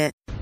it.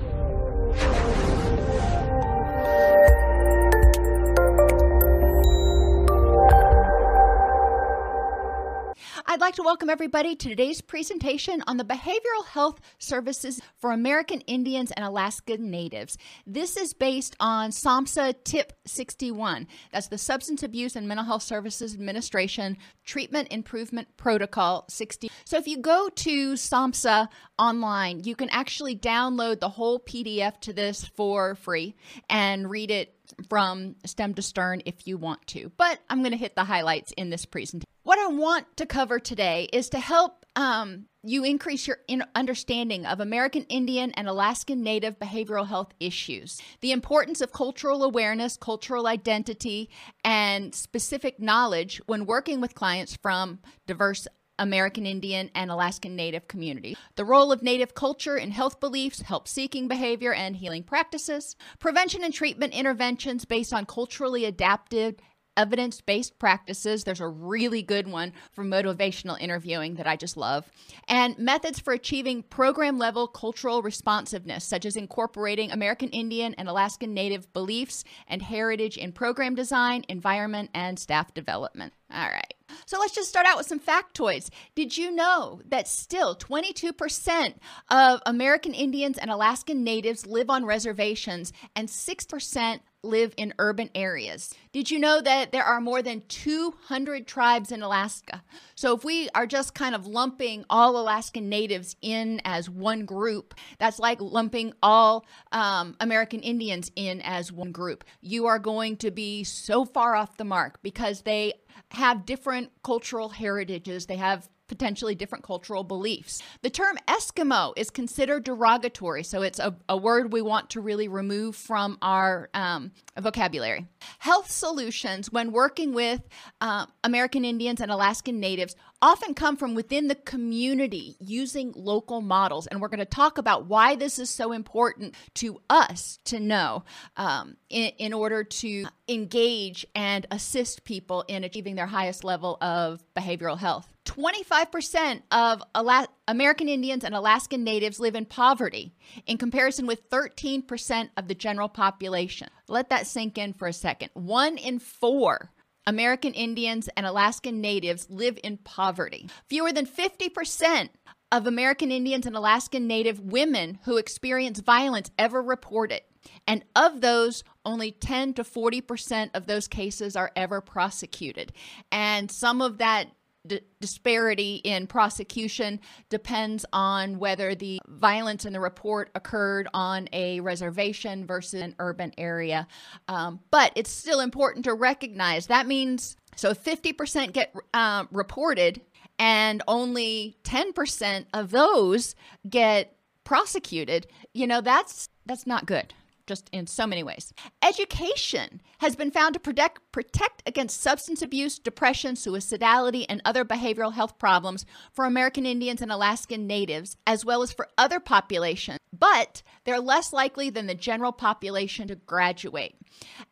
I'd like to welcome everybody to today's presentation on the behavioral health services for American Indians and Alaska Natives. This is based on SAMHSA TIP 61. That's the Substance Abuse and Mental Health Services Administration Treatment Improvement Protocol 60. So if you go to SAMHSA online, you can actually download the whole PDF to this for free and read it from stem to stern if you want to. But I'm going to hit the highlights in this presentation. What I want to cover today is to help um, you increase your in- understanding of American Indian and Alaskan Native behavioral health issues, the importance of cultural awareness, cultural identity, and specific knowledge when working with clients from diverse American Indian and Alaskan Native communities, the role of Native culture in health beliefs, help seeking behavior, and healing practices, prevention and treatment interventions based on culturally adapted evidence based practices. There's a really good one for motivational interviewing that I just love. And methods for achieving program level cultural responsiveness, such as incorporating American Indian and Alaskan Native beliefs and heritage in program design, environment, and staff development. All right. So let's just start out with some factoids. Did you know that still 22% of American Indians and Alaskan Natives live on reservations and 6% live in urban areas. Did you know that there are more than 200 tribes in Alaska? So if we are just kind of lumping all Alaskan natives in as one group, that's like lumping all um, American Indians in as one group. You are going to be so far off the mark because they have different cultural heritages. They have potentially different cultural beliefs. The term Eskimo is considered derogatory, so it's a, a word we want to really remove from our um, vocabulary. Health solutions, when working with uh, American Indians and Alaskan Natives, often come from within the community using local models. And we're going to talk about why this is so important to us to know um, in, in order to engage and assist people in achieving their highest level of behavioral health. 25% of Ala- American Indians and Alaskan Natives live in poverty, in comparison with 13% of the general population. Let that sink in for a second. One in four American Indians and Alaskan Natives live in poverty. Fewer than 50% of American Indians and Alaskan Native women who experience violence ever report it. And of those, only 10 to 40% of those cases are ever prosecuted. And some of that d- disparity in prosecution depends on whether the violence in the report occurred on a reservation versus an urban area. Um, but it's still important to recognize that means so 50% get uh, reported and only 10% of those get prosecuted you know that's that's not good just in so many ways. Education has been found to protect, protect against substance abuse, depression, suicidality, and other behavioral health problems for American Indians and Alaskan Natives, as well as for other populations, but they're less likely than the general population to graduate.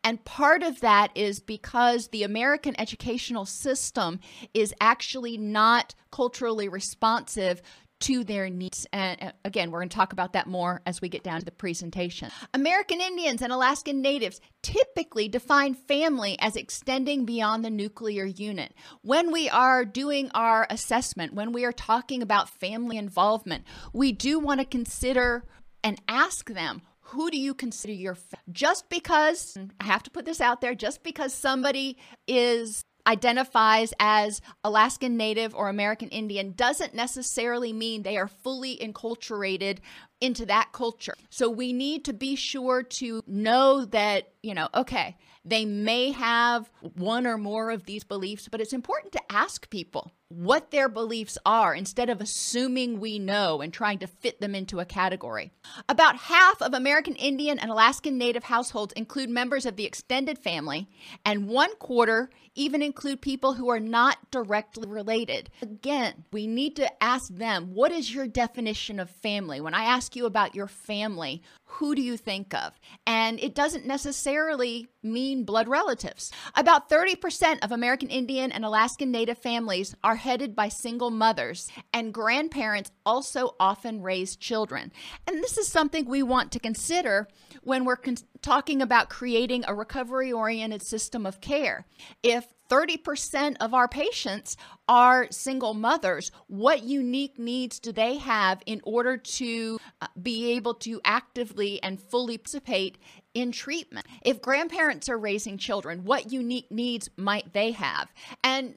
And part of that is because the American educational system is actually not culturally responsive to their needs. And uh, again, we're going to talk about that more as we get down to the presentation. American Indians and Alaskan Natives typically define family as extending beyond the nuclear unit. When we are doing our assessment, when we are talking about family involvement, we do want to consider and ask them who do you consider your fa- just because I have to put this out there just because somebody is identifies as Alaskan Native or American Indian doesn't necessarily mean they are fully enculturated into that culture. So we need to be sure to know that, you know, okay, they may have one or more of these beliefs, but it's important to ask people what their beliefs are instead of assuming we know and trying to fit them into a category. About half of American Indian and Alaskan Native households include members of the extended family, and one quarter even include people who are not directly related. Again, we need to ask them what is your definition of family? When I ask you about your family, who do you think of? And it doesn't necessarily mean blood relatives. About 30% of American Indian and Alaskan Native families are headed by single mothers, and grandparents also often raise children. And this is something we want to consider when we're con- talking about creating a recovery oriented system of care. If 30% of our patients are single mothers. What unique needs do they have in order to uh, be able to actively and fully participate in treatment? If grandparents are raising children, what unique needs might they have? And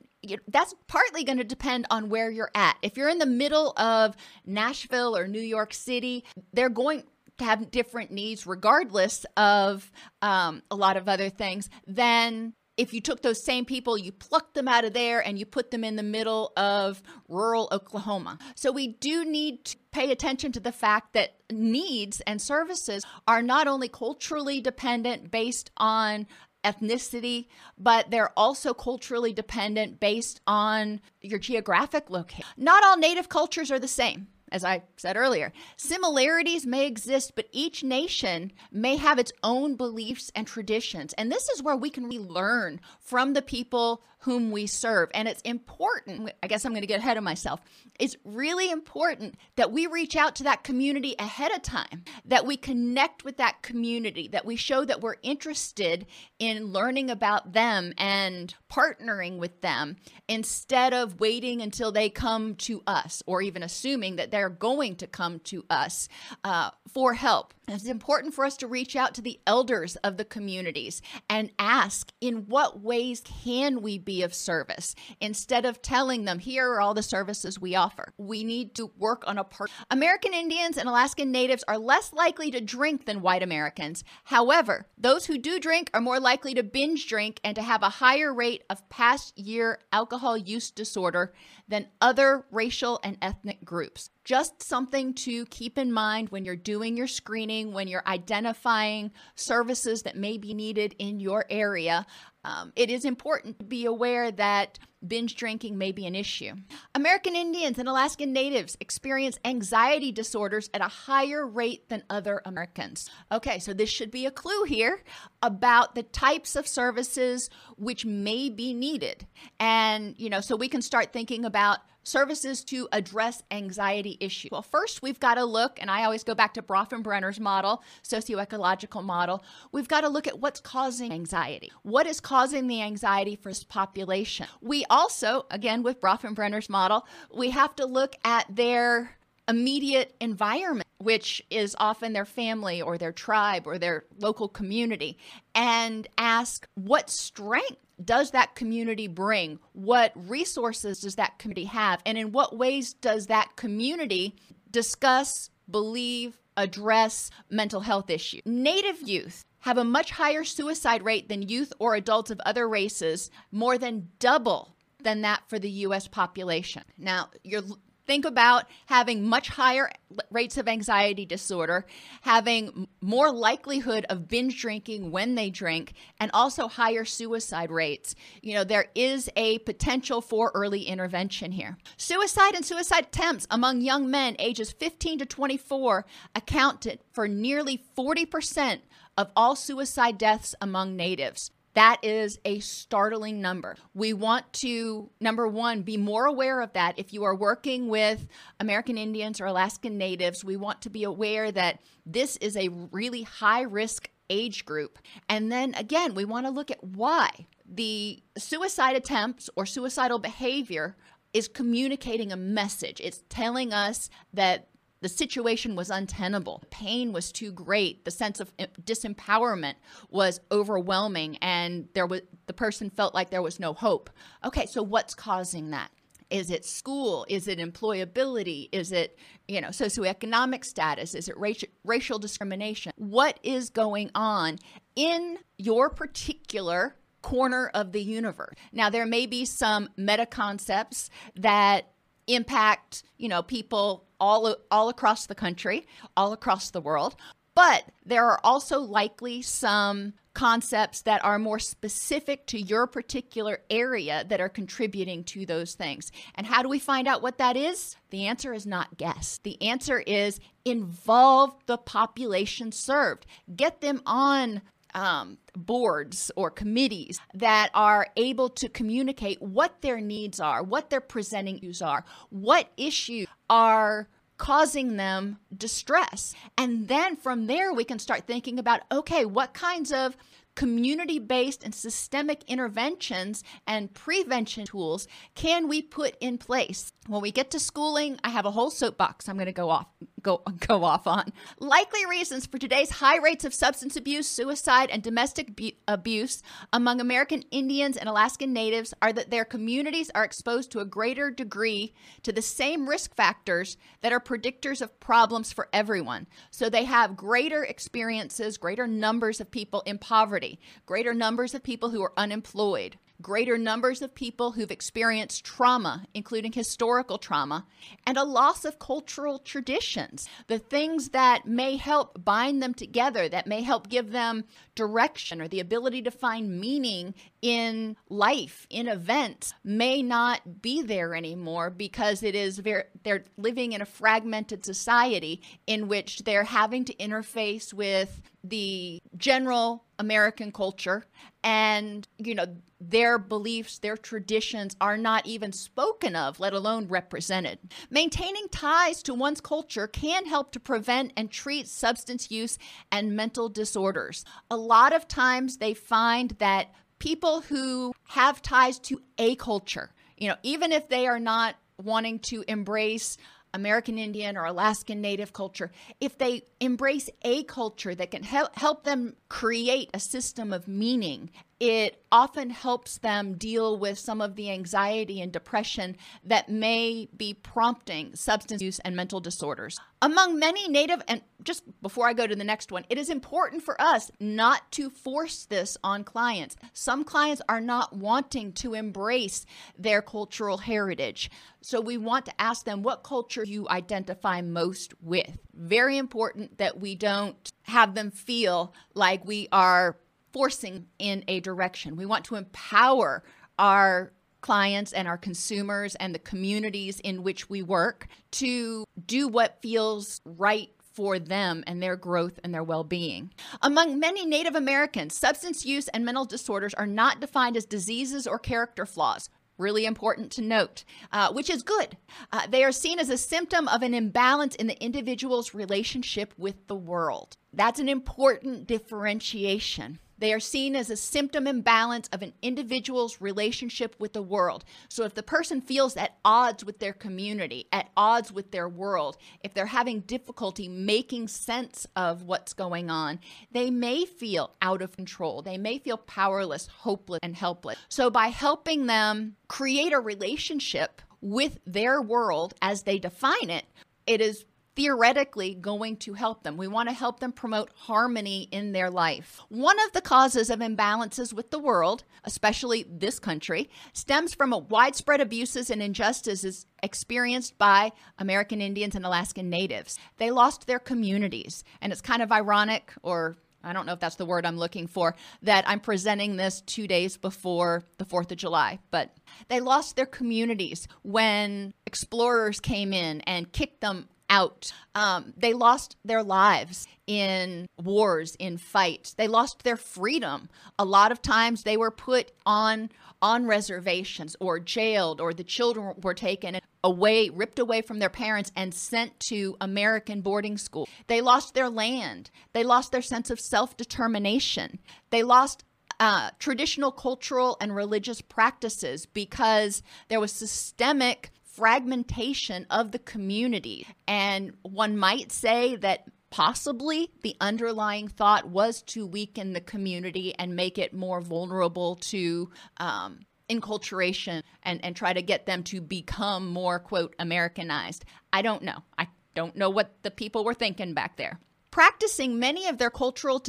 that's partly going to depend on where you're at. If you're in the middle of Nashville or New York City, they're going to have different needs regardless of um, a lot of other things than if you took those same people, you plucked them out of there and you put them in the middle of rural Oklahoma. So we do need to pay attention to the fact that needs and services are not only culturally dependent based on ethnicity, but they're also culturally dependent based on your geographic location. Not all native cultures are the same as I said earlier. Similarities may exist, but each nation may have its own beliefs and traditions. And this is where we can really learn from the people whom we serve. And it's important, I guess I'm going to get ahead of myself. It's really important that we reach out to that community ahead of time, that we connect with that community, that we show that we're interested in learning about them and partnering with them instead of waiting until they come to us or even assuming that they're going to come to us uh, for help. It's important for us to reach out to the elders of the communities and ask in what ways can we be of service instead of telling them here are all the services we offer. We need to work on a part. American Indians and Alaskan Natives are less likely to drink than white Americans. However, those who do drink are more likely to binge drink and to have a higher rate of past year alcohol use disorder than other racial and ethnic groups. Just something to keep in mind when you're doing your screening, when you're identifying services that may be needed in your area. Um, it is important to be aware that binge drinking may be an issue. American Indians and Alaskan Natives experience anxiety disorders at a higher rate than other Americans. Okay, so this should be a clue here about the types of services which may be needed. And, you know, so we can start thinking about services to address anxiety issues. Well, first we've got to look, and I always go back to Bronfenbrenner's model, socioecological model. We've got to look at what's causing anxiety. What is causing the anxiety for this population? We also, again, with Bronfenbrenner's model, we have to look at their immediate environment, which is often their family or their tribe or their local community, and ask what strength does that community bring? What resources does that community have? And in what ways does that community discuss, believe, address mental health issues? Native youth have a much higher suicide rate than youth or adults of other races, more than double than that for the US population. Now, you're Think about having much higher rates of anxiety disorder, having more likelihood of binge drinking when they drink, and also higher suicide rates. You know, there is a potential for early intervention here. Suicide and suicide attempts among young men ages 15 to 24 accounted for nearly 40% of all suicide deaths among natives. That is a startling number. We want to, number one, be more aware of that. If you are working with American Indians or Alaskan Natives, we want to be aware that this is a really high risk age group. And then again, we want to look at why the suicide attempts or suicidal behavior is communicating a message. It's telling us that the situation was untenable. Pain was too great. The sense of eh, disempowerment was overwhelming and there was the person felt like there was no hope. Okay, so what's causing that? Is it school? Is it employability? Is it, you know, socioeconomic status? Is it racial, racial discrimination? What is going on in your particular corner of the universe? Now, there may be some meta concepts that impact, you know, people all all across the country, all across the world. But there are also likely some concepts that are more specific to your particular area that are contributing to those things. And how do we find out what that is? The answer is not guess. The answer is involve the population served. Get them on um, boards or committees that are able to communicate what their needs are, what their presenting issues are, what issues are causing them distress. And then from there, we can start thinking about okay, what kinds of community based and systemic interventions and prevention tools can we put in place? When we get to schooling, I have a whole soapbox I'm going to go off go go off on. Likely reasons for today's high rates of substance abuse, suicide, and domestic bu- abuse among American Indians and Alaskan Natives are that their communities are exposed to a greater degree to the same risk factors that are predictors of problems for everyone. So they have greater experiences, greater numbers of people in poverty, greater numbers of people who are unemployed, greater numbers of people who've experienced trauma, including historical trauma, and a loss of cultural traditions. The things that may help bind them together, that may help give them direction or the ability to find meaning in life, in events, may not be there anymore because it is very, they're living in a fragmented society in which they're having to interface with the general American culture. And you know their beliefs their traditions are not even spoken of let alone represented. Maintaining ties to one's culture can help to prevent and treat substance use and mental disorders. A lot of times they find that people who have ties to a culture you know even if they are not wanting to embrace American Indian or Alaskan Native culture, if they embrace a culture that can help, help them create a system of meaning, it often helps them deal with some of the anxiety and depression that may be prompting substance use and mental disorders. Among many Native, and just before I go to the next one, it is important for us not to force this on clients. Some clients are not wanting to embrace their cultural heritage. So we want to ask them what culture you identify most with. Very important that we don't have them feel like we are forcing in a direction. We want to empower our clients and our consumers and the communities in which we work to do what feels right for them and their growth and their well being. Among many Native Americans, substance use and mental disorders are not defined as diseases or character flaws. Really important to note, uh, which is good. Uh, they are seen as a symptom of an imbalance in the individual's relationship with the world. That's an important differentiation. They are seen as a symptom imbalance of an individual's relationship with the world. So if the person feels at odds with their community, at odds with their world, if they're having difficulty making sense of what's going on, they may feel out of control. They may feel powerless, hopeless, and helpless. So by helping them create a relationship with their world as they define it, it is theoretically going to help them. We want to help them promote harmony in their life. One of the causes of imbalances with the world, especially this country, stems from a widespread abuses and injustices experienced by American Indians and Alaskan Natives. They lost their communities, and it's kind of ironic or I don't know if that's the word I'm looking for, that I'm presenting this two days before the 4th of July. But they lost their communities when explorers came in and kicked them out. Um, they lost their lives in wars, in fights. They lost their freedom. A lot of times they were put on on reservations or jailed, or the children were taken away, ripped away from their parents, and sent to American boarding school. They lost their land. They lost their sense of self determination. They lost uh, traditional cultural and religious practices because there was systemic fragmentation of the community. And one might say that possibly the underlying thought was to weaken the community and make it more vulnerable to um, enculturation and, and try to get them to become more, quote, Americanized. I don't know. I don't know what the people were thinking back there. Practicing many of their cultural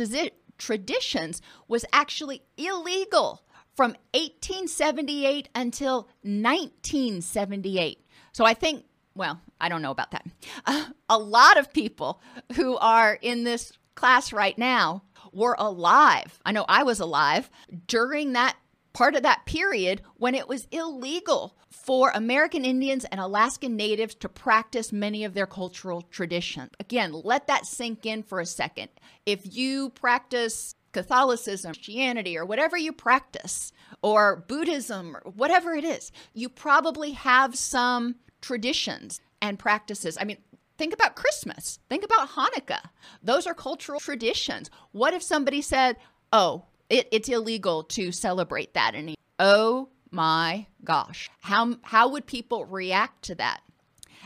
traditions was actually illegal from 1878 until 1978. So I think, well, I don't know about that. Uh, a lot of people who are in this class right now were alive. I know I was alive during that part of that period when it was illegal for American Indians and Alaskan Natives to practice many of their cultural traditions. Again, let that sink in for a second. If you practice Catholicism, Christianity, or whatever you practice, or Buddhism, or whatever it is, you probably have some traditions and practices. I mean, think about Christmas, think about Hanukkah. Those are cultural traditions. What if somebody said, oh, it, it's illegal to celebrate that anymore? Oh my gosh. How, how would people react to that?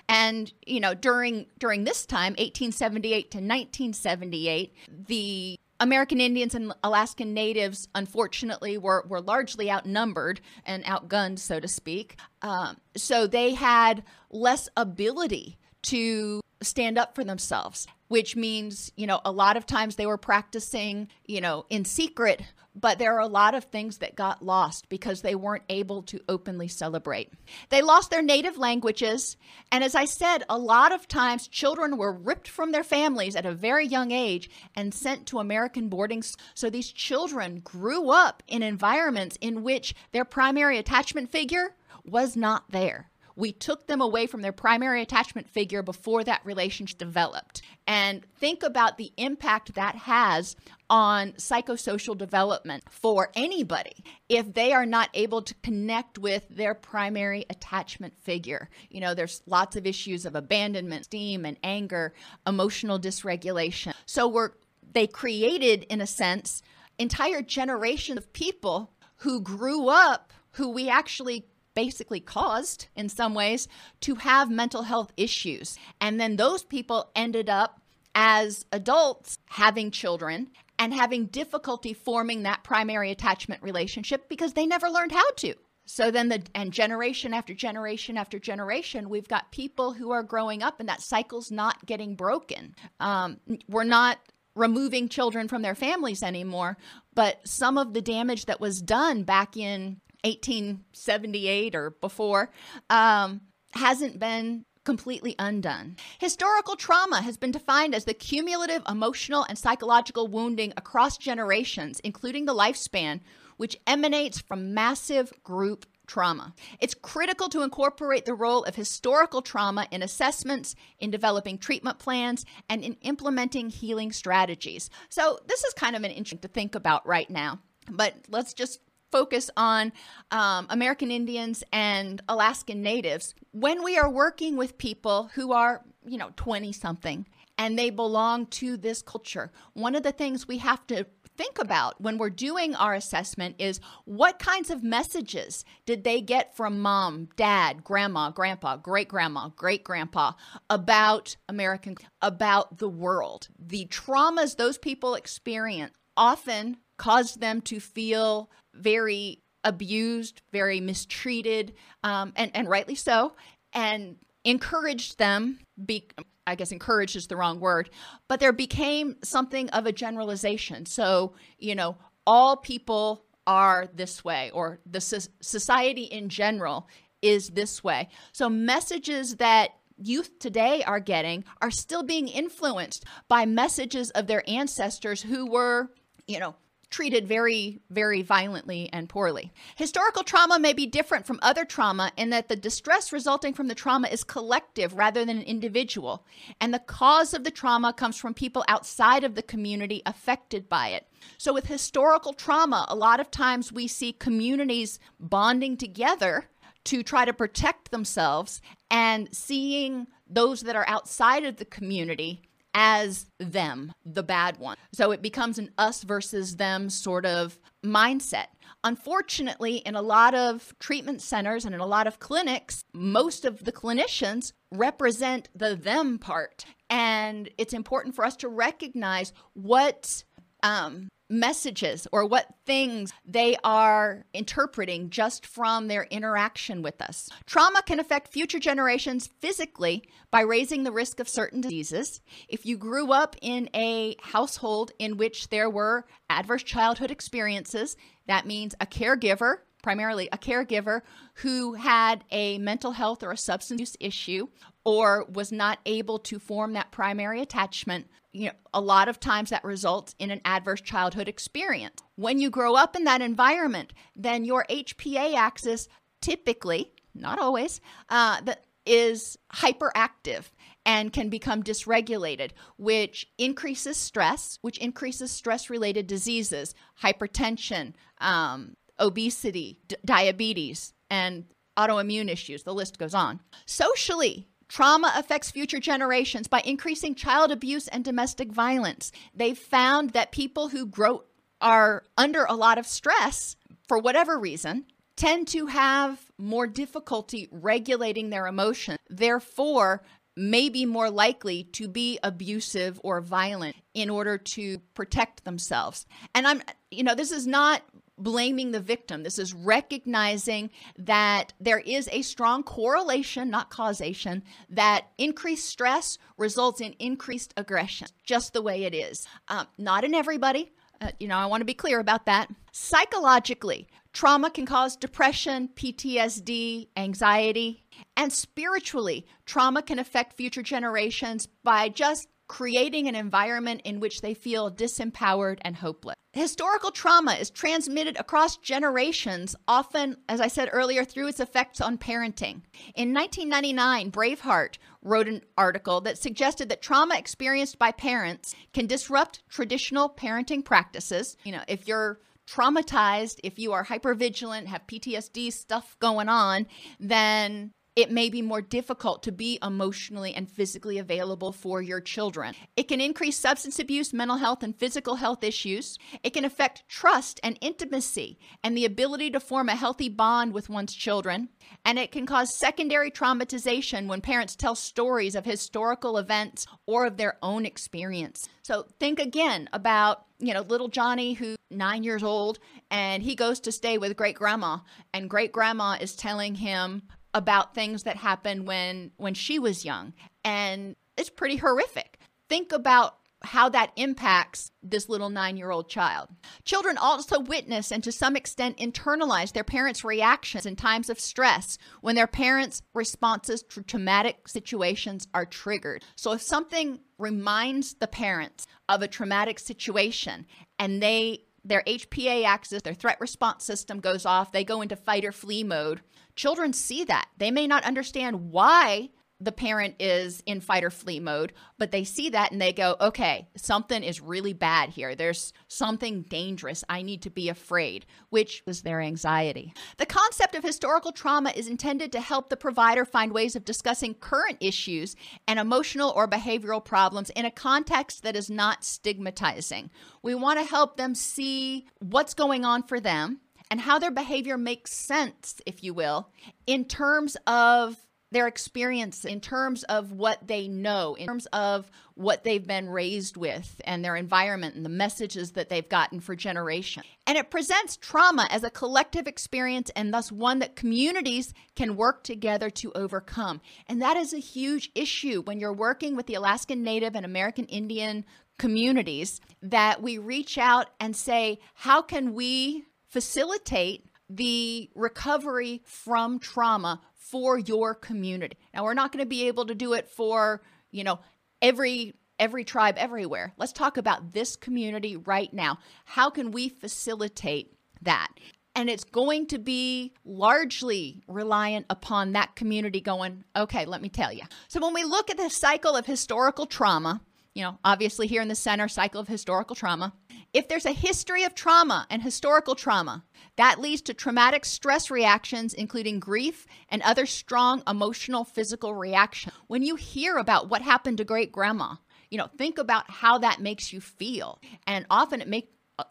And you know, during during this time, 1878 to 1978, the American Indians and Alaskan Natives, unfortunately, were, were largely outnumbered and outgunned, so to speak. Um, so they had less ability to stand up for themselves, which means, you know, a lot of times they were practicing, you know, in secret but there are a lot of things that got lost because they weren't able to openly celebrate. They lost their native languages, and as I said, a lot of times children were ripped from their families at a very young age and sent to American boarding. So these children grew up in environments in which their primary attachment figure was not there. We took them away from their primary attachment figure before that relationship developed. And think about the impact that has on psychosocial development for anybody if they are not able to connect with their primary attachment figure. You know, there's lots of issues of abandonment, esteem, and anger, emotional dysregulation. So we're they created, in a sense, entire generation of people who grew up who we actually basically caused in some ways to have mental health issues. And then those people ended up as adults having children and having difficulty forming that primary attachment relationship because they never learned how to. So then the and generation after generation after generation, we've got people who are growing up and that cycle's not getting broken. Um, we're not removing children from their families anymore, but some of the damage that was done back in 1878 or before um, hasn't been completely undone. Historical trauma has been defined as the cumulative emotional and psychological wounding across generations, including the lifespan, which emanates from massive group trauma. It's critical to incorporate the role of historical trauma in assessments, in developing treatment plans, and in implementing healing strategies. So, this is kind of an interesting to think about right now. But let's just focus on um, American Indians and Alaskan Natives, when we are working with people who are, you know, 20 something and they belong to this culture, one of the things we have to think about when we're doing our assessment is what kinds of messages did they get from mom, dad, grandma, grandpa, great grandma, great grandpa about American, about the world? The traumas those people experience often caused them to feel very abused, very mistreated, um, and, and rightly so, and encouraged them, be, I guess encouraged is the wrong word, but there became something of a generalization. So, you know, all people are this way, or the society in general is this way. So, messages that youth today are getting are still being influenced by messages of their ancestors who were, you know, treated very, very violently and poorly. Historical trauma may be different from other trauma in that the distress resulting from the trauma is collective rather than individual, and the cause of the trauma comes from people outside of the community affected by it. So, with historical trauma, a lot of times we see communities bonding together to try to protect themselves and seeing those that are outside of the community as them, the bad one. So it becomes an us versus them sort of mindset. Unfortunately, in a lot of treatment centers and in a lot of clinics, most of the clinicians represent the them part. And it's important for us to recognize what um, messages or what things they are interpreting just from their interaction with us. Trauma can affect future generations physically by raising the risk of certain diseases. If you grew up in a household in which there were adverse childhood experiences, that means a caregiver primarily a caregiver who had a mental health or a substance use issue or was not able to form that primary attachment you know, a lot of times that results in an adverse childhood experience. When you grow up in that environment, then your HPA axis typically, not always, uh, hyperactive and can become dysregulated, which increases stress, which increases stress related diseases, hypertension, um, obesity, d- diabetes, and autoimmune issues. The list goes on. Socially, Trauma affects future generations by increasing child abuse and domestic violence. They've found that people who grow are under a lot of stress for whatever reason tend to have more difficulty regulating their emotions. Therefore, may be more likely to be abusive or violent in order to protect themselves. And I'm, you know, this is not blaming the victim. This is recognizing that there is a strong correlation, not causation, that increased stress results in increased aggression, just the way it is. Um, not in everybody. Uh, you know, I want to be clear about that. Psychologically, trauma can cause depression, PTSD, anxiety, and spiritually, trauma can affect future generations by just creating an environment in which they feel disempowered and hopeless. Historical trauma is transmitted across generations, often, as I said earlier, through its effects on parenting. In 1999, Brave Heart wrote an article that suggested that trauma experienced by parents can disrupt traditional parenting practices. You know, if you're traumatized, if you are hypervigilant, have PTSD stuff going on, then it may be more difficult to be emotionally and physically available for your children. It can increase substance abuse, mental health, and physical health issues. It can affect trust and intimacy and the ability to form a healthy bond with one's children. And it can cause secondary traumatization when parents tell stories of historical events or of their own experience. So think again about you know, little Johnny, who's nine years old, and he goes to stay with great grandma, and great grandma is telling him about things that happened when when she was young and it's pretty horrific think about how that impacts this little nine year old child. Children also witness and to some extent internalize their parents' reactions in times of stress when their parents' responses to traumatic situations are triggered. So, if something reminds the parents of a traumatic situation and they their HPA axis, their threat response system goes off, they go into fight or flee mode. Children see that. They may not understand why the parent is in fight or flee mode, but they see that and they go, okay, something is really bad here. There's something dangerous. I need to be afraid, which is their anxiety. The concept of historical trauma is intended to help the provider find ways of discussing current issues and emotional or behavioral problems in a context that is not stigmatizing. We want to help them see what's going on for them and how their behavior makes sense, if you will, in terms of their experience in terms of what they know, in terms of what they've been raised with and their environment and the messages that they've gotten for generations. And it presents trauma as a collective experience and thus one that communities can work together to overcome. And that is a huge issue when you're working with the Alaskan Native and American Indian communities that we reach out and say, how can we facilitate the recovery from trauma for your community. Now we're not going to be able to do it for, you know, every every tribe everywhere. Let's talk about this community right now. How can we facilitate that? And it's going to be largely reliant upon that community going, okay, let me tell you. So when we look at the cycle of historical trauma, you know, obviously here in the center, cycle of historical trauma, if there's a history of trauma and historical trauma, that leads to traumatic stress reactions, including grief and other strong emotional, physical reactions. When you hear about what happened to great grandma, you know, think about how that makes you feel. And often it make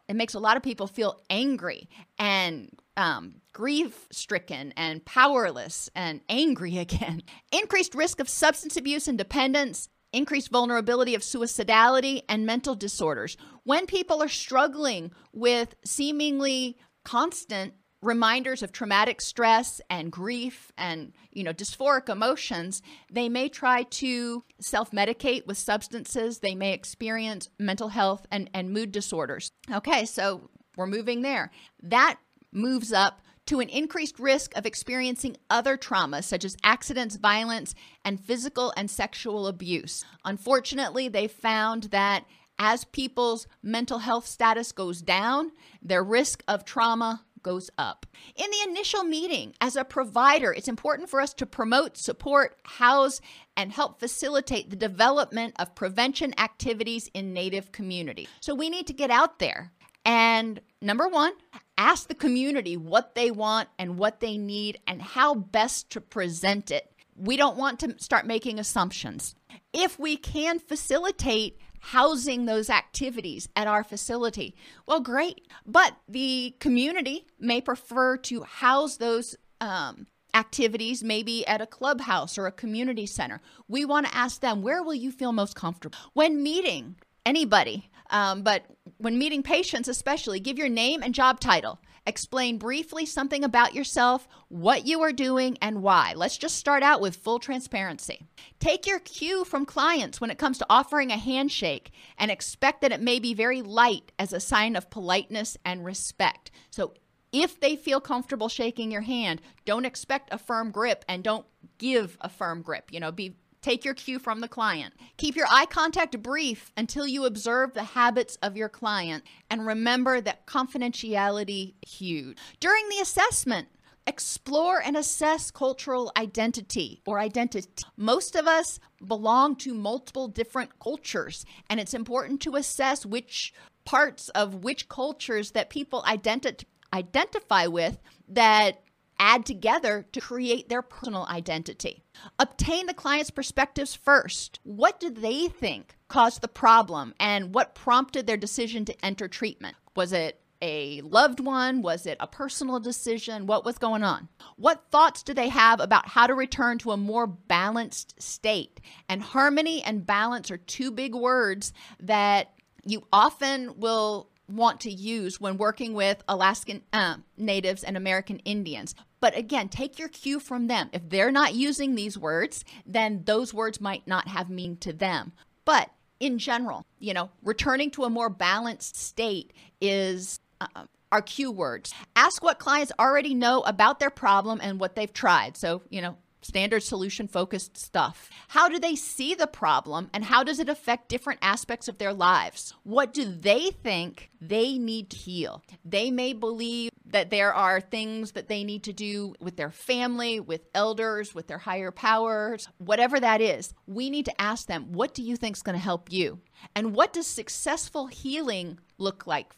it makes a lot of people feel angry and um, grief stricken and powerless and angry again. Increased risk of substance abuse and dependence, increased vulnerability of suicidality and mental disorders. When people are struggling with seemingly constant reminders of traumatic stress and grief and you know dysphoric emotions they may try to self-medicate with substances. They may experience mental health and, and mood disorders. Okay so we're moving there. That moves up to an increased risk of experiencing other traumas such as accidents, violence, and physical and sexual abuse. Unfortunately, they found that as people's mental health status goes down, their risk of trauma goes up. In the initial meeting, as a provider, it's important for us to promote, support, house, and help facilitate the development of prevention activities in Native communities. So we need to get out there and number one, ask the community what they want and what they need and how best to present it. We don't want to start making assumptions. If we can facilitate housing those activities at our facility. Well, great. But the community may prefer to house those um, activities maybe at a clubhouse or a community center. We want to ask them, where will you feel most comfortable? When meeting anybody, um, but when meeting patients, especially, give your name and job title. Explain briefly something about yourself, what you are doing, and why. Let's just start out with full transparency. Take your cue from clients when it comes to offering a handshake and expect that it may be very light as a sign of politeness and respect. So, if they feel comfortable shaking your hand, don't expect a firm grip and don't give a firm grip. You know, be Take your cue from the client. Keep your eye contact brief until you observe the habits of your client and remember that confidentiality huge. During the assessment, explore and assess cultural identity or identity. Most of us belong to multiple different cultures, and it's important to assess which parts of which cultures that people identi- identify with that add together to create their personal identity. Obtain the client's perspectives first. What do they think caused the problem and what prompted their decision to enter treatment? Was it a loved one? Was it a personal decision? What was going on? What thoughts do they have about how to return to a more balanced state? And harmony and balance are two big words that you often will want to use when working with Alaskan uh, natives and American Indians. But again, take your cue from them. If they're not using these words, then those words might not have meaning to them. But in general, you know, returning to a more balanced state is uh, our cue words. Ask what clients already know about their problem and what they've tried. So, you know, standard solution focused stuff. How do they see the problem and how does it affect different aspects of their lives? What do they think they need to heal? They may believe that there are things that they need to do with their family, with elders, with their higher powers, whatever that is. We need to ask them, what do you think is going to help you? And what does successful healing look like?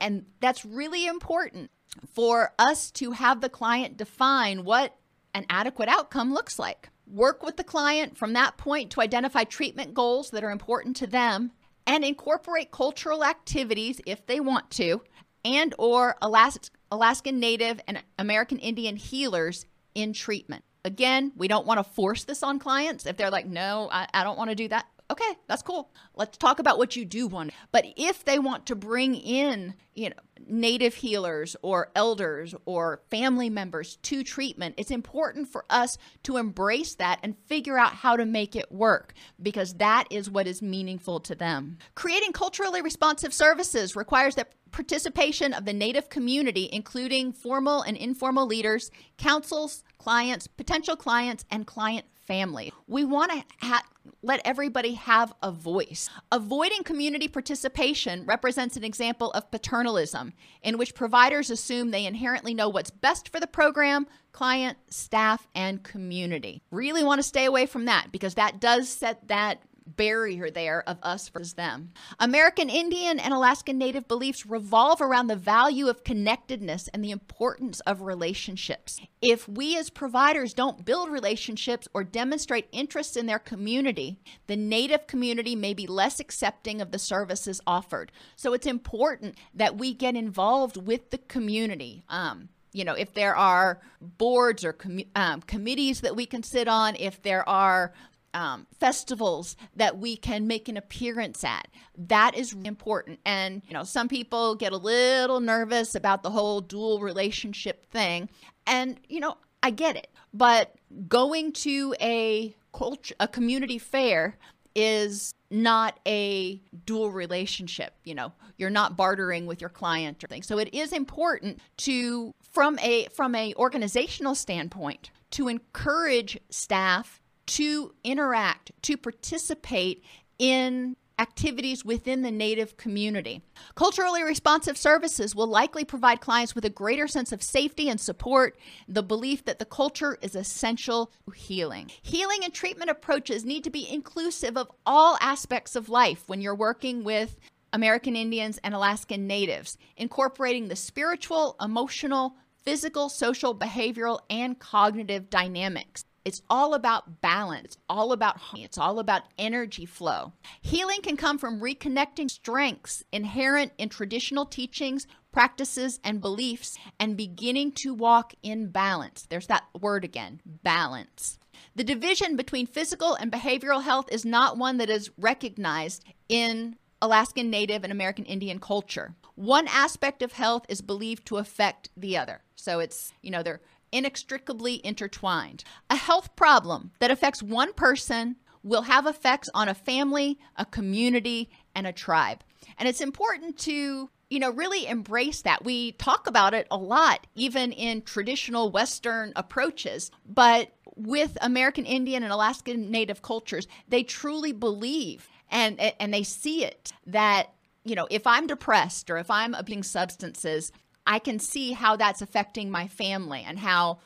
And, that's really important for us to have the client define what an adequate outcome looks like. Work with the client from that point to identify treatment goals that are important to them and incorporate cultural activities if they want to and or Alaskan Native and American Indian healers in treatment. Again, we don't want to force this on clients. If they're like, no, I, I don't want to do that, okay, that's cool. Let's talk about what you do want. But if they want to bring in, you know, native healers or elders or family members to treatment, it's important for us to embrace that and figure out how to make it work because that is what is meaningful to them. Creating culturally responsive services requires that participation of the Native community, including formal and informal leaders, councils, clients, potential clients, and client family. We want to ha- let everybody have a voice. Avoiding community participation represents an example of paternalism, in which providers assume they inherently know what's best for the program, client, staff, and community. Really want to stay away from that because that does set that barrier there of us versus them. American Indian and Alaskan Native beliefs revolve around the value of connectedness and the importance of relationships. If we as providers don't build relationships or demonstrate interest in their community, the Native community may be less accepting of the services offered. So it's important that we get involved with the community. Um, you know, if there are boards or com- um, committees that we can sit on, if there are um, festivals that we can make an appearance at. That is important. And, you know, some people get a little nervous about the whole dual relationship thing. And, you know, I get it. But going to a culture, a community fair is not a dual relationship you know you're not bartering with your client or things so it is important to from a from a organizational standpoint to encourage staff to interact, to participate in activities within the Native community. Culturally responsive services will likely provide clients with a greater sense of safety and support, the belief that the culture is essential to healing. Healing and treatment approaches need to be inclusive of all aspects of life when you're working with American Indians and Alaskan Natives, incorporating the spiritual, emotional, physical, social, behavioral, and cognitive dynamics. It's all about balance. It's all about harmony. it's all about energy flow. Healing can come from reconnecting strengths inherent in traditional teachings, practices and beliefs and beginning to walk in balance. There's that word again, balance. The division between physical and behavioral health is not one that is recognized in Alaskan Native and American Indian culture. One aspect of health is believed to affect the other. So it's, you know, they're inextricably intertwined. A health problem that affects one person will have effects on a family, a community, and a tribe. And it's important to you know, really embrace that. We talk about it a lot, even in traditional Western approaches. But with American Indian and Alaskan Native cultures, they truly believe and and they see it that you know, if I'm depressed or if I'm abusing substances, I can see how that's affecting my family and how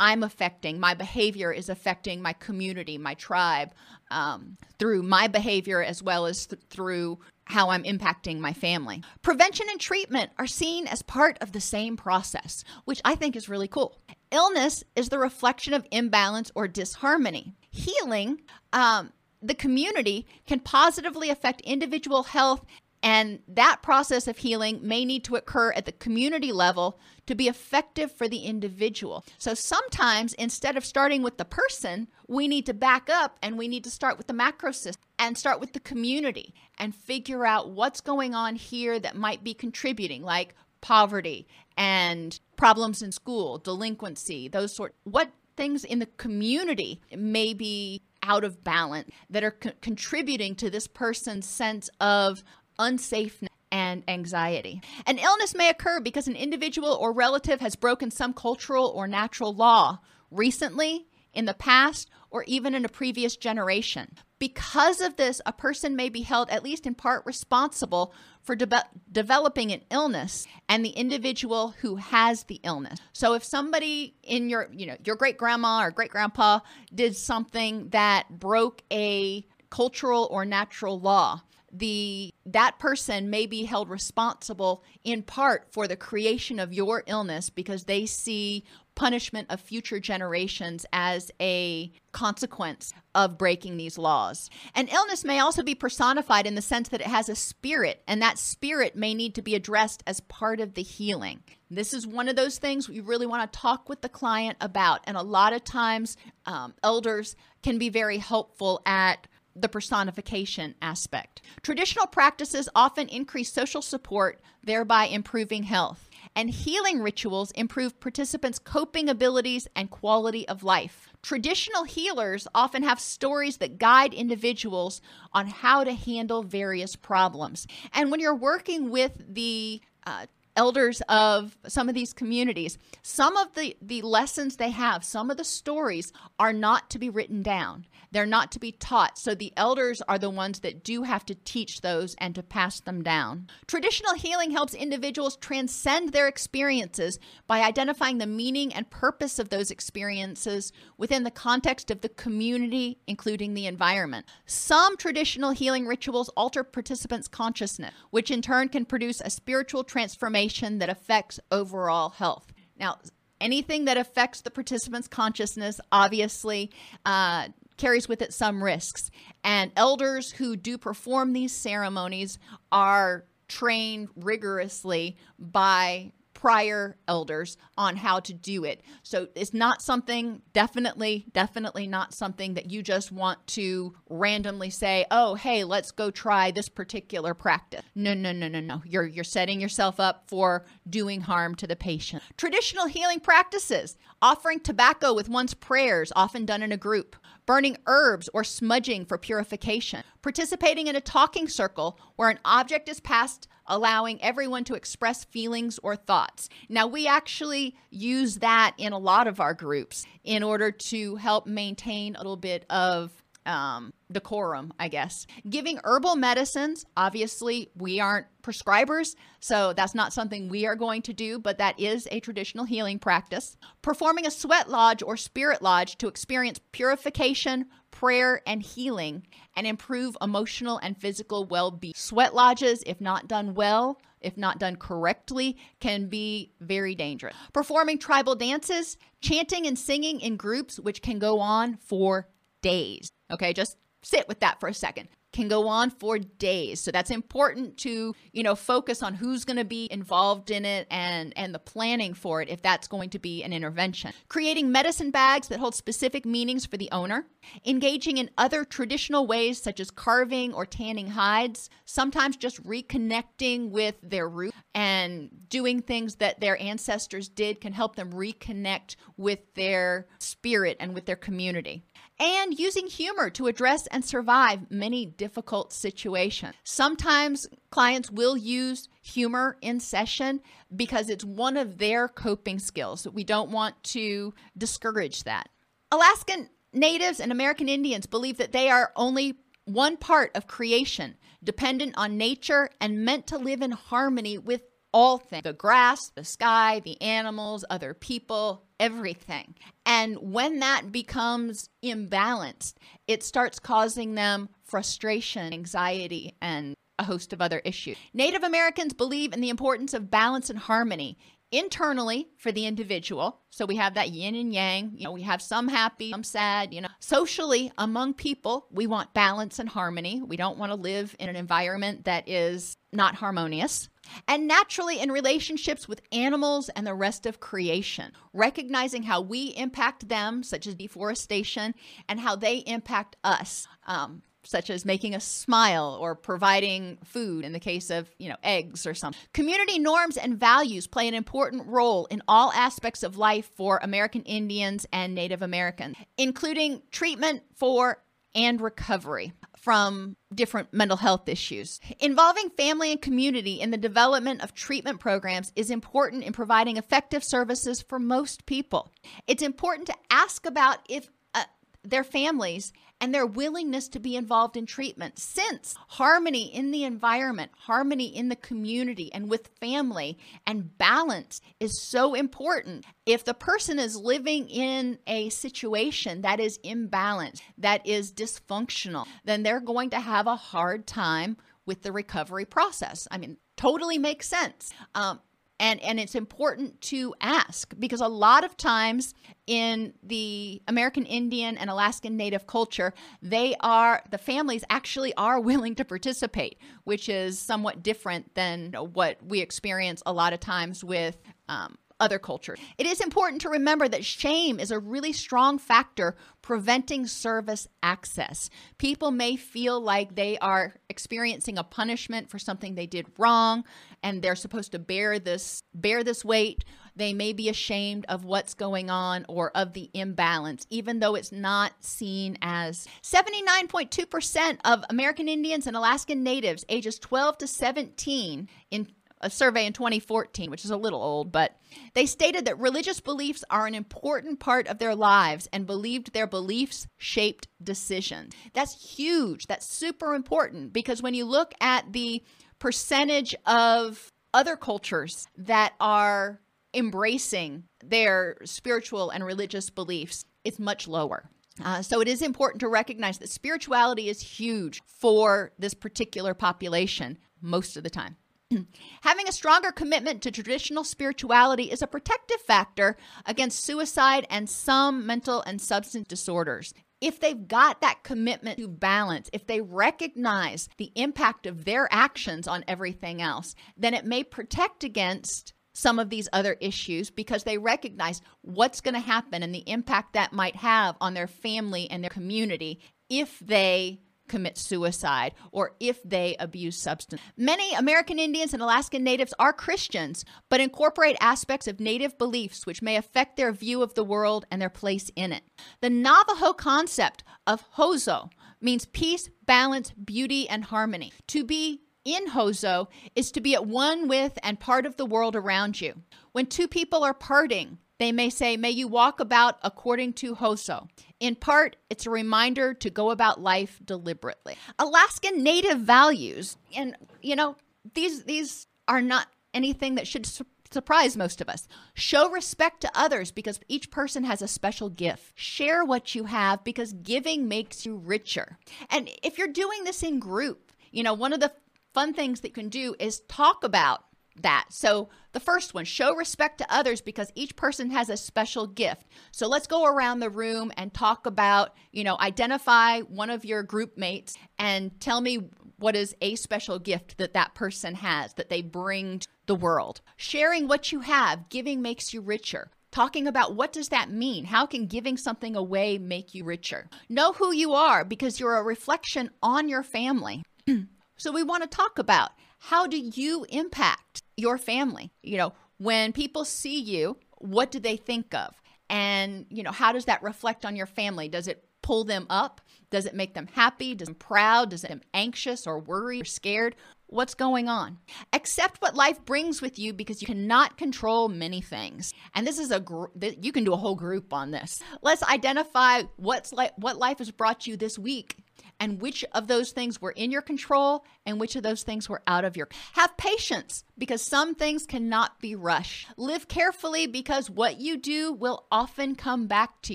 I'm affecting my behavior is affecting my community, my tribe, um, through my behavior as well as th- through how I'm impacting my family. Prevention and treatment are seen as part of the same process, which I think is really cool. Illness is the reflection of imbalance or disharmony. Healing, um, the community can positively affect individual health and that process of healing may need to occur at the community level to be effective for the individual. So sometimes instead of starting with the person, we need to back up and we need to start with the macro system and start with the community and figure out what's going on here that might be contributing, like poverty and problems in school, delinquency, those sort. What things in the community may be out of balance that are co- contributing to this person's sense of unsafeness, and anxiety. An illness may occur because an individual or relative has broken some cultural or natural law recently, in the past, or even in a previous generation. Because of this, a person may be held, at least in part, responsible for de- developing an illness and the individual who has the illness. So if somebody in your, you know, your great grandma or great grandpa did something that broke a cultural or natural law, the that person may be held responsible in part for the creation of your illness because they see punishment of future generations as a consequence of breaking these laws. An illness may also be personified in the sense that it has a spirit, and that spirit may need to be addressed as part of the healing. This is one of those things we really want to talk with the client about, and a lot of times, um, elders can be very helpful at the personification aspect. Traditional practices often increase social support, thereby improving health. And healing rituals improve participants' coping abilities and quality of life. Traditional healers often have stories that guide individuals on how to handle various problems. And when you're working with the uh, elders of some of these communities, some of the, the lessons they have, some of the stories are not to be written down. They're not to be taught. So the elders are the ones that do have to teach those and to pass them down. Traditional healing helps individuals transcend their experiences by identifying the meaning and purpose of those experiences within the context of the community, including the environment. Some traditional healing rituals alter participants' consciousness, which in turn can produce a spiritual transformation that affects overall health. Now, anything that affects the participant's consciousness obviously uh, carries with it some risks. And elders who do perform these ceremonies are trained rigorously by prior elders on how to do it. So it's not something, definitely, definitely not something that you just want to randomly say, oh, hey, let's go try this particular practice. No, no, no, no, no. You're, you're setting yourself up for doing harm to the patient. Traditional healing practices, offering tobacco with one's prayers, often done in a group burning herbs or smudging for purification, participating in a talking circle where an object is passed, allowing everyone to express feelings or thoughts. Now, we actually use that in a lot of our groups in order to help maintain a little bit of um, decorum, I guess. Giving herbal medicines, obviously, we aren't prescribers, so that's not something we are going to do, but that is a traditional healing practice. Performing a sweat lodge or spirit lodge to experience purification, prayer, and healing, and improve emotional and physical well being. Sweat lodges, if not done well, if not done correctly, can be very dangerous. Performing tribal dances, chanting and singing in groups, which can go on for days. Okay, just sit with that for a second can go on for days. So that's important to, you know, focus on who's going to be involved in it and and the planning for it if that's going to be an intervention. Creating medicine bags that hold specific meanings for the owner, engaging in other traditional ways such as carving or tanning hides, sometimes just reconnecting with their root and doing things that their ancestors did can help them reconnect with their spirit and with their community and using humor to address and survive many difficult situations. Sometimes clients will use humor in session because it's one of their coping skills. We don't want to discourage that. Alaskan Natives and American Indians believe that they are only one part of creation, dependent on nature and meant to live in harmony with all things the grass, the sky, the animals, other people, everything. And when that becomes imbalanced, it starts causing them frustration, anxiety, and a host of other issues. Native Americans believe in the importance of balance and harmony internally for the individual. So we have that yin and yang. You know, we have some happy, some sad, you know. Socially, among people, we want balance and harmony. We don't want to live in an environment that is not harmonious and naturally in relationships with animals and the rest of creation, recognizing how we impact them, such as deforestation, and how they impact us. Um, such as making us smile or providing food in the case of, you know, eggs or something. Community norms and values play an important role in all aspects of life for American Indians and Native Americans, including treatment for and recovery from different mental health issues. Involving family and community in the development of treatment programs is important in providing effective services for most people. It's important to ask about if uh, their families and their willingness to be involved in treatment. Since harmony in the environment, harmony in the community and with family, and balance is so important. If the person is living in a situation that is imbalanced, that is dysfunctional, then they're going to have a hard time with the recovery process. I mean, totally makes sense. Um, and and it's important to ask because a lot of times in the American Indian and Alaskan Native culture, they are the families actually are willing to participate, which is somewhat different than what we experience a lot of times with um, other cultures. It is important to remember that shame is a really strong factor preventing service access. People may feel like they are experiencing a punishment for something they did wrong and they're supposed to bear this bear this weight. They may be ashamed of what's going on or of the imbalance even though it's not seen as 79.2% of American Indians and Alaskan Natives ages 12 to 17 in a survey in 2014, which is a little old, but they stated that religious beliefs are an important part of their lives and believed their beliefs shaped decisions. That's huge. That's super important because when you look at the percentage of other cultures that are embracing their spiritual and religious beliefs, it's much lower. Uh, so it is important to recognize that spirituality is huge for this particular population most of the time. Having a stronger commitment to traditional spirituality is a protective factor against suicide and some mental and substance disorders. If they've got that commitment to balance, if they recognize the impact of their actions on everything else, then it may protect against some of these other issues because they recognize what's going to happen and the impact that might have on their family and their community if they commit suicide or if they abuse substance. Many American Indians and Alaskan Natives are Christians, but incorporate aspects of Native beliefs which may affect their view of the world and their place in it. The Navajo concept of Hózhó means peace, balance, beauty, and harmony. To be in Hózhó is to be at one with and part of the world around you. When two people are parting, they may say, May you walk about according to Hózhó. In part, it's a reminder to go about life deliberately. Alaskan native values, and you know, these these are not anything that should su- surprise most of us. Show respect to others because each person has a special gift. Share what you have because giving makes you richer. And if you're doing this in group, you know, one of the fun things that you can do is talk about that. So, the first one, show respect to others because each person has a special gift. So, let's go around the room and talk about, you know, identify one of your group mates and tell me what is a special gift that that person has that they bring to the world. Sharing what you have, giving makes you richer. Talking about what does that mean? How can giving something away make you richer? Know who you are because you're a reflection on your family. So we want to talk about how do you impact your family? You know, when people see you, what do they think of? And, you know, how does that reflect on your family? Does it pull them up? Does it make them happy? Does it make them proud? Does it make them anxious or worried or scared? What's going on? Accept what life brings with you because you cannot control many things. And this is a gr- you can do a whole group on this. Let's identify what's like what life has brought you this week and which of those things were in your control and which of those things were out of your have patience because some things cannot be rushed. Live carefully because what you do will often come back to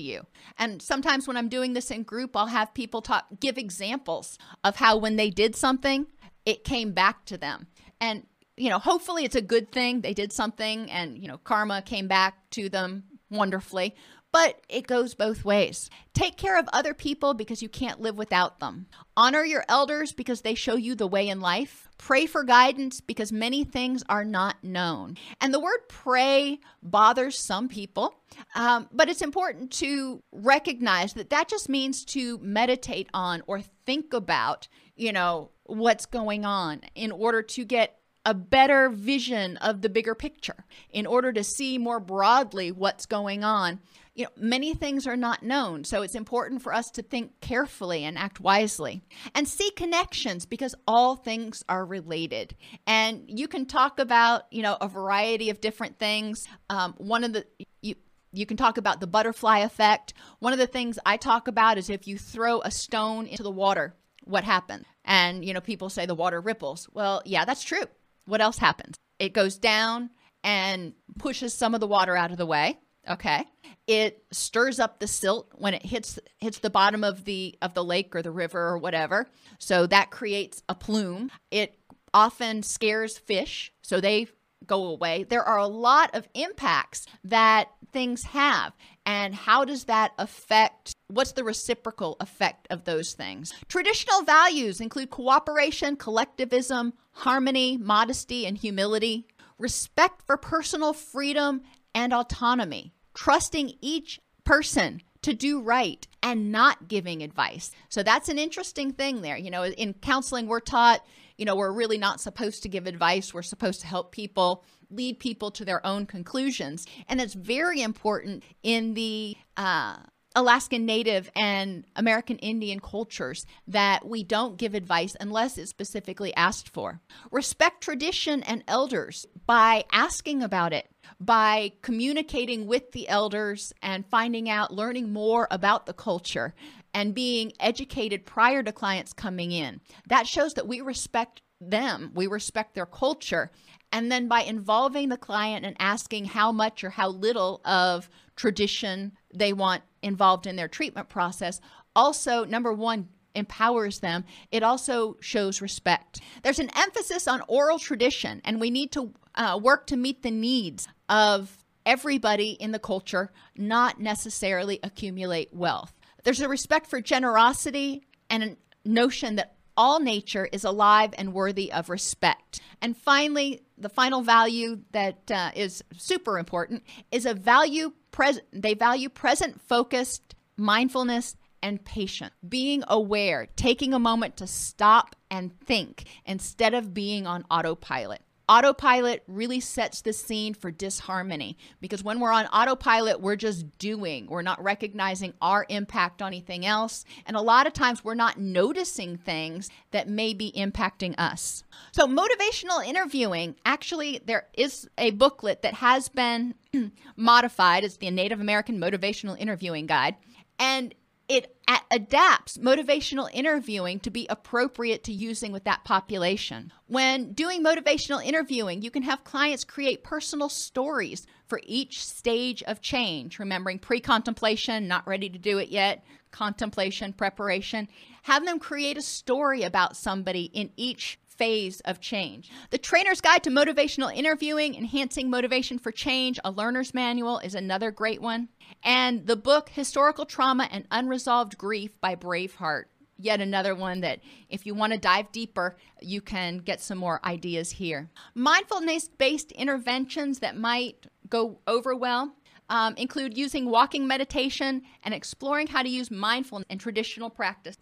you. And sometimes when i'm doing this in group i'll have people talk give examples of how when they did something it came back to them. And you know hopefully it's a good thing they did something and you know karma came back to them wonderfully but it goes both ways. Take care of other people because you can't live without them. Honor your elders because they show you the way in life. Pray for guidance because many things are not known. And the word pray bothers some people, um, but it's important to recognize that that just means to meditate on or think about, you know, what's going on in order to get a better vision of the bigger picture in order to see more broadly what's going on you know, many things are not known. So it's important for us to think carefully and act wisely and see connections because all things are related. And you can talk about, you know, a variety of different things. Um, one of the, you, you can talk about the butterfly effect. One of the things I talk about is if you throw a stone into the water, what happens? And, you know, people say the water ripples. Well, yeah, that's true. What else happens? It goes down and pushes some of the water out of the way Okay. It stirs up the silt when it hits hits the bottom of the of the lake or the river or whatever. So that creates a plume. It often scares fish, so they go away. There are a lot of impacts that things have. And how does that affect what's the reciprocal effect of those things? Traditional values include cooperation, collectivism, harmony, modesty, and humility, respect for personal freedom and autonomy, trusting each person to do right and not giving advice. So that's an interesting thing there. You know, in counseling, we're taught, you know, we're really not supposed to give advice. We're supposed to help people, lead people to their own conclusions. And it's very important in the, uh, Alaskan Native and American Indian cultures that we don't give advice unless it's specifically asked for. Respect tradition and elders by asking about it, by communicating with the elders and finding out, learning more about the culture and being educated prior to clients coming in. That shows that we respect them, we respect their culture. And then by involving the client and asking how much or how little of tradition they want involved in their treatment process, also, number one, empowers them. It also shows respect. There's an emphasis on oral tradition, and we need to uh, work to meet the needs of everybody in the culture, not necessarily accumulate wealth. There's a respect for generosity and a notion that all nature is alive and worthy of respect. And finally, the final value that uh, is super important is a value present they value present focused mindfulness and patience. Being aware, taking a moment to stop and think instead of being on autopilot. Autopilot really sets the scene for disharmony because when we're on autopilot, we're just doing. We're not recognizing our impact on anything else. And a lot of times we're not noticing things that may be impacting us. So, motivational interviewing actually, there is a booklet that has been modified. It's the Native American Motivational Interviewing Guide. And it adapts motivational interviewing to be appropriate to using with that population. When doing motivational interviewing, you can have clients create personal stories for each stage of change, remembering pre contemplation, not ready to do it yet, contemplation, preparation. Have them create a story about somebody in each phase of change. The Trainer's Guide to Motivational Interviewing, Enhancing Motivation for Change, a learner's manual is another great one. And the book Historical Trauma and Unresolved Grief by Brave Heart. Yet another one that, if you want to dive deeper, you can get some more ideas here. Mindfulness based interventions that might go over well um, include using walking meditation and exploring how to use mindfulness in traditional practice.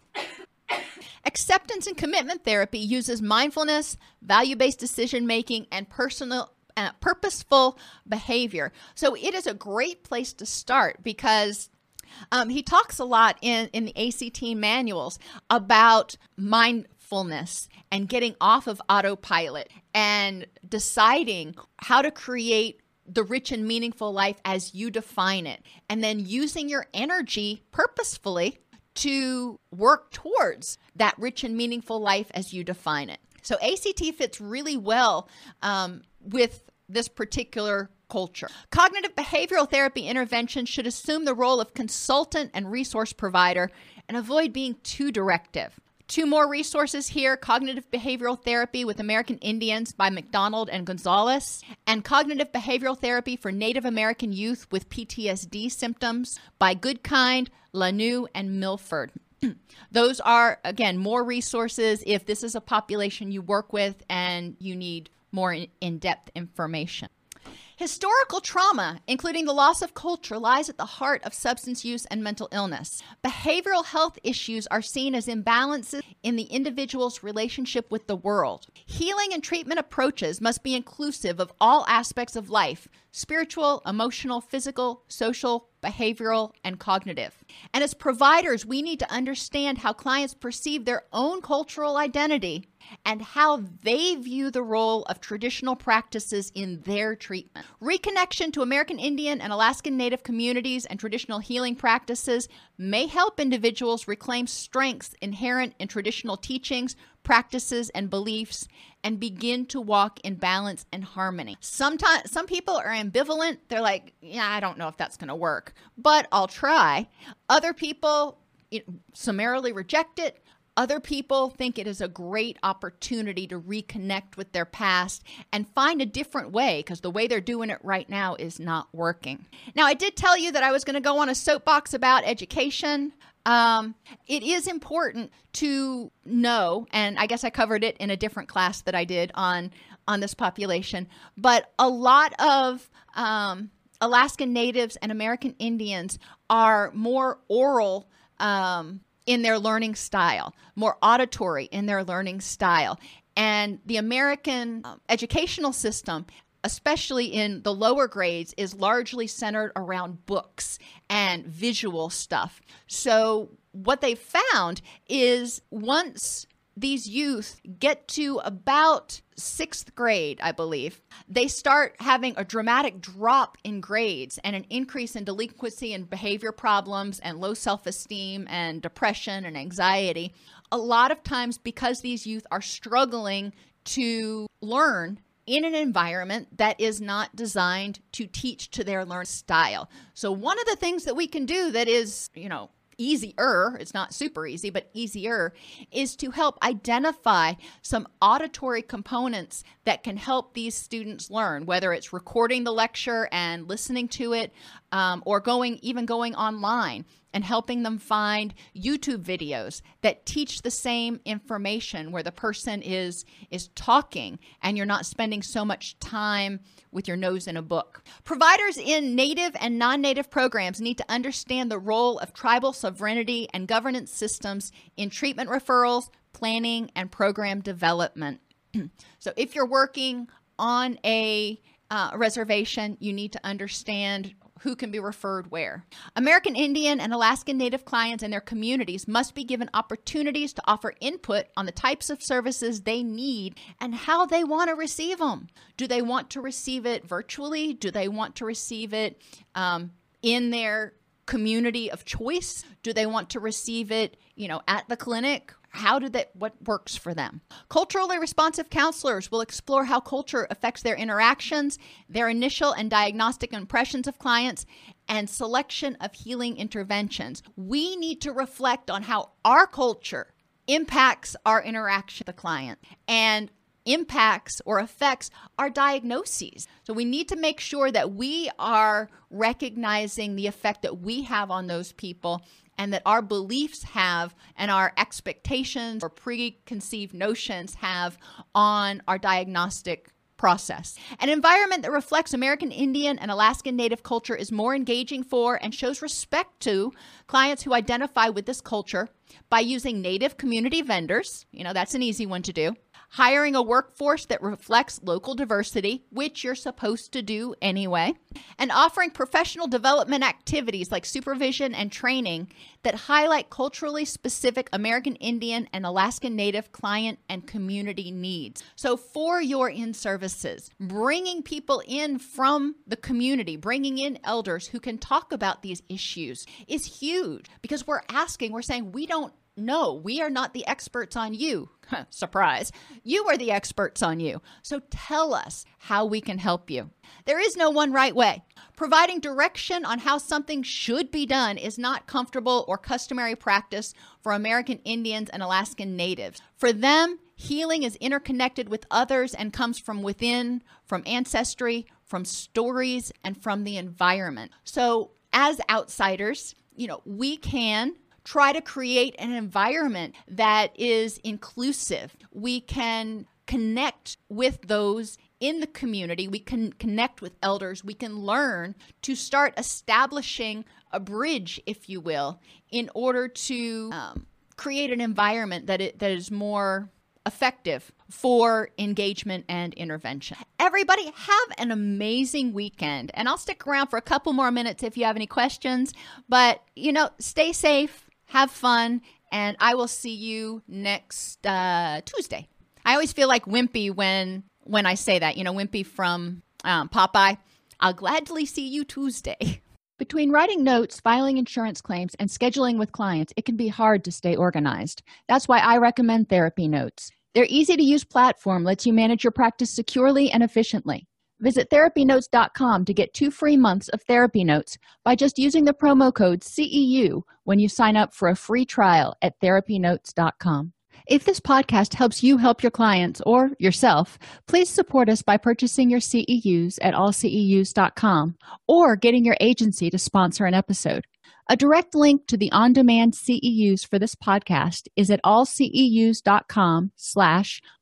Acceptance and commitment therapy uses mindfulness, value based decision making, and personal uh, purposeful behavior. So it is a great place to start because um, he talks a lot in, in the ACT manuals about mindfulness and getting off of autopilot and deciding how to create the rich and meaningful life as you define it, and then using your energy purposefully to work towards that rich and meaningful life as you define it. So ACT fits really well um, with this particular culture. Cognitive behavioral therapy intervention should assume the role of consultant and resource provider and avoid being too directive. Two more resources here Cognitive Behavioral Therapy with American Indians by McDonald and Gonzalez, and Cognitive Behavioral Therapy for Native American Youth with PTSD Symptoms by Goodkind, LaNoue, and Milford. Those are, again, more resources if this is a population you work with and you need more in depth information. Historical trauma, including the loss of culture, lies at the heart of substance use and mental illness. Behavioral health issues are seen as imbalances in the individual's relationship with the world. Healing and treatment approaches must be inclusive of all aspects of life spiritual, emotional, physical, social, behavioral, and cognitive. And as providers, we need to understand how clients perceive their own cultural identity and how they view the role of traditional practices in their treatment. Reconnection to American Indian and Alaskan Native communities and traditional healing practices may help individuals reclaim strengths inherent in traditional teachings, practices, and beliefs and begin to walk in balance and harmony. Sometimes some people are ambivalent. They're like, "Yeah, I don't know if that's going to work, but I'll try." Other people summarily reject it other people think it is a great opportunity to reconnect with their past and find a different way because the way they're doing it right now is not working. Now, I did tell you that I was going to go on a soapbox about education. Um, it is important to know, and I guess I covered it in a different class that I did on on this population, but a lot of um, Alaskan Natives and American Indians are more oral um, in their learning style, more auditory in their learning style. And the American um, educational system especially in the lower grades, is largely centered around books and visual stuff. So, what they found is once these youth get to about sixth grade, I believe, they start having a dramatic drop in grades and an increase in delinquency and behavior problems and low self esteem and depression and anxiety. A lot of times, because these youth are struggling to learn in an environment that is not designed to teach to their learn style. So one of the things that we can do that is, you know, easier, it's not super easy, but easier, is to help identify some auditory components that can help these students learn, whether it's recording the lecture and listening to it, um, or going even going online and helping them find YouTube videos that teach the same information where the person is is talking and you're not spending so much time with your nose in a book. Providers in native and non-native programs need to understand the role of tribal sovereignty and governance systems in treatment referrals, planning and program development. so if you're working on a uh, reservation, you need to understand who can be referred where. American Indian and Alaskan Native clients and their communities must be given opportunities to offer input on the types of services they need and how they want to receive them. Do they want to receive it virtually? Do they want to receive it um, in their community of choice? Do they want to receive it, you know, at the clinic? How did that what works for them? Culturally responsive counselors will explore how culture affects their interactions their initial and diagnostic impressions of clients and selection of healing interventions. We need to reflect on how our culture impacts our interaction with the client. And impacts or affects our diagnoses. So we need to make sure that we are recognizing the effect that we have on those people and that our beliefs have and our expectations or preconceived notions have on our diagnostic process. An environment that reflects American Indian and Alaskan Native culture is more engaging for and shows respect to clients who identify with this culture by using Native community vendors. You know, that's an easy one to do hiring a workforce that reflects local diversity, which you're supposed to do anyway, and offering professional development activities like supervision and training that highlight culturally specific American Indian and Alaskan Native client and community needs. So, for your in services, bringing people in from the community, bringing in elders who can talk about these issues is huge because we're asking, we're saying, we don't no, we are not the experts on you. Surprise. You are the experts on you. So tell us how we can help you. There is no one right way. Providing direction on how something should be done is not comfortable or customary practice for American Indians and Alaskan Natives. For them, healing is interconnected with others and comes from within, from ancestry, from stories, and from the environment. So, as outsiders, you know, we can try to create an environment that is inclusive. We can connect with those in the community. We can connect with elders. We can learn to start establishing a bridge, if you will, in order to um, create an environment that, it, that is more effective for engagement and intervention. Everybody, have an amazing weekend. And I'll stick around for a couple more minutes if you have any questions. But, you know, stay safe have fun, and I will see you next uh, Tuesday. I always feel like Wimpy when when I say that. You know, Wimpy from um, Popeye. I'll gladly see you Tuesday. Between writing notes, filing insurance claims, and scheduling with clients, it can be hard to stay organized. That's why I recommend TherapyNotes. Their easy to use platform lets you manage your practice securely and efficiently. Visit therapynotes.com to get two free months of TherapyNotes by just using the promo code CEU when you sign up for a free trial at therapynotes.com. If this podcast helps you help your clients or yourself, please support us by purchasing your CEUs at allceus.com or getting your agency to sponsor an episode. A direct link to the on-demand CEUs for this podcast is at allceus.com slash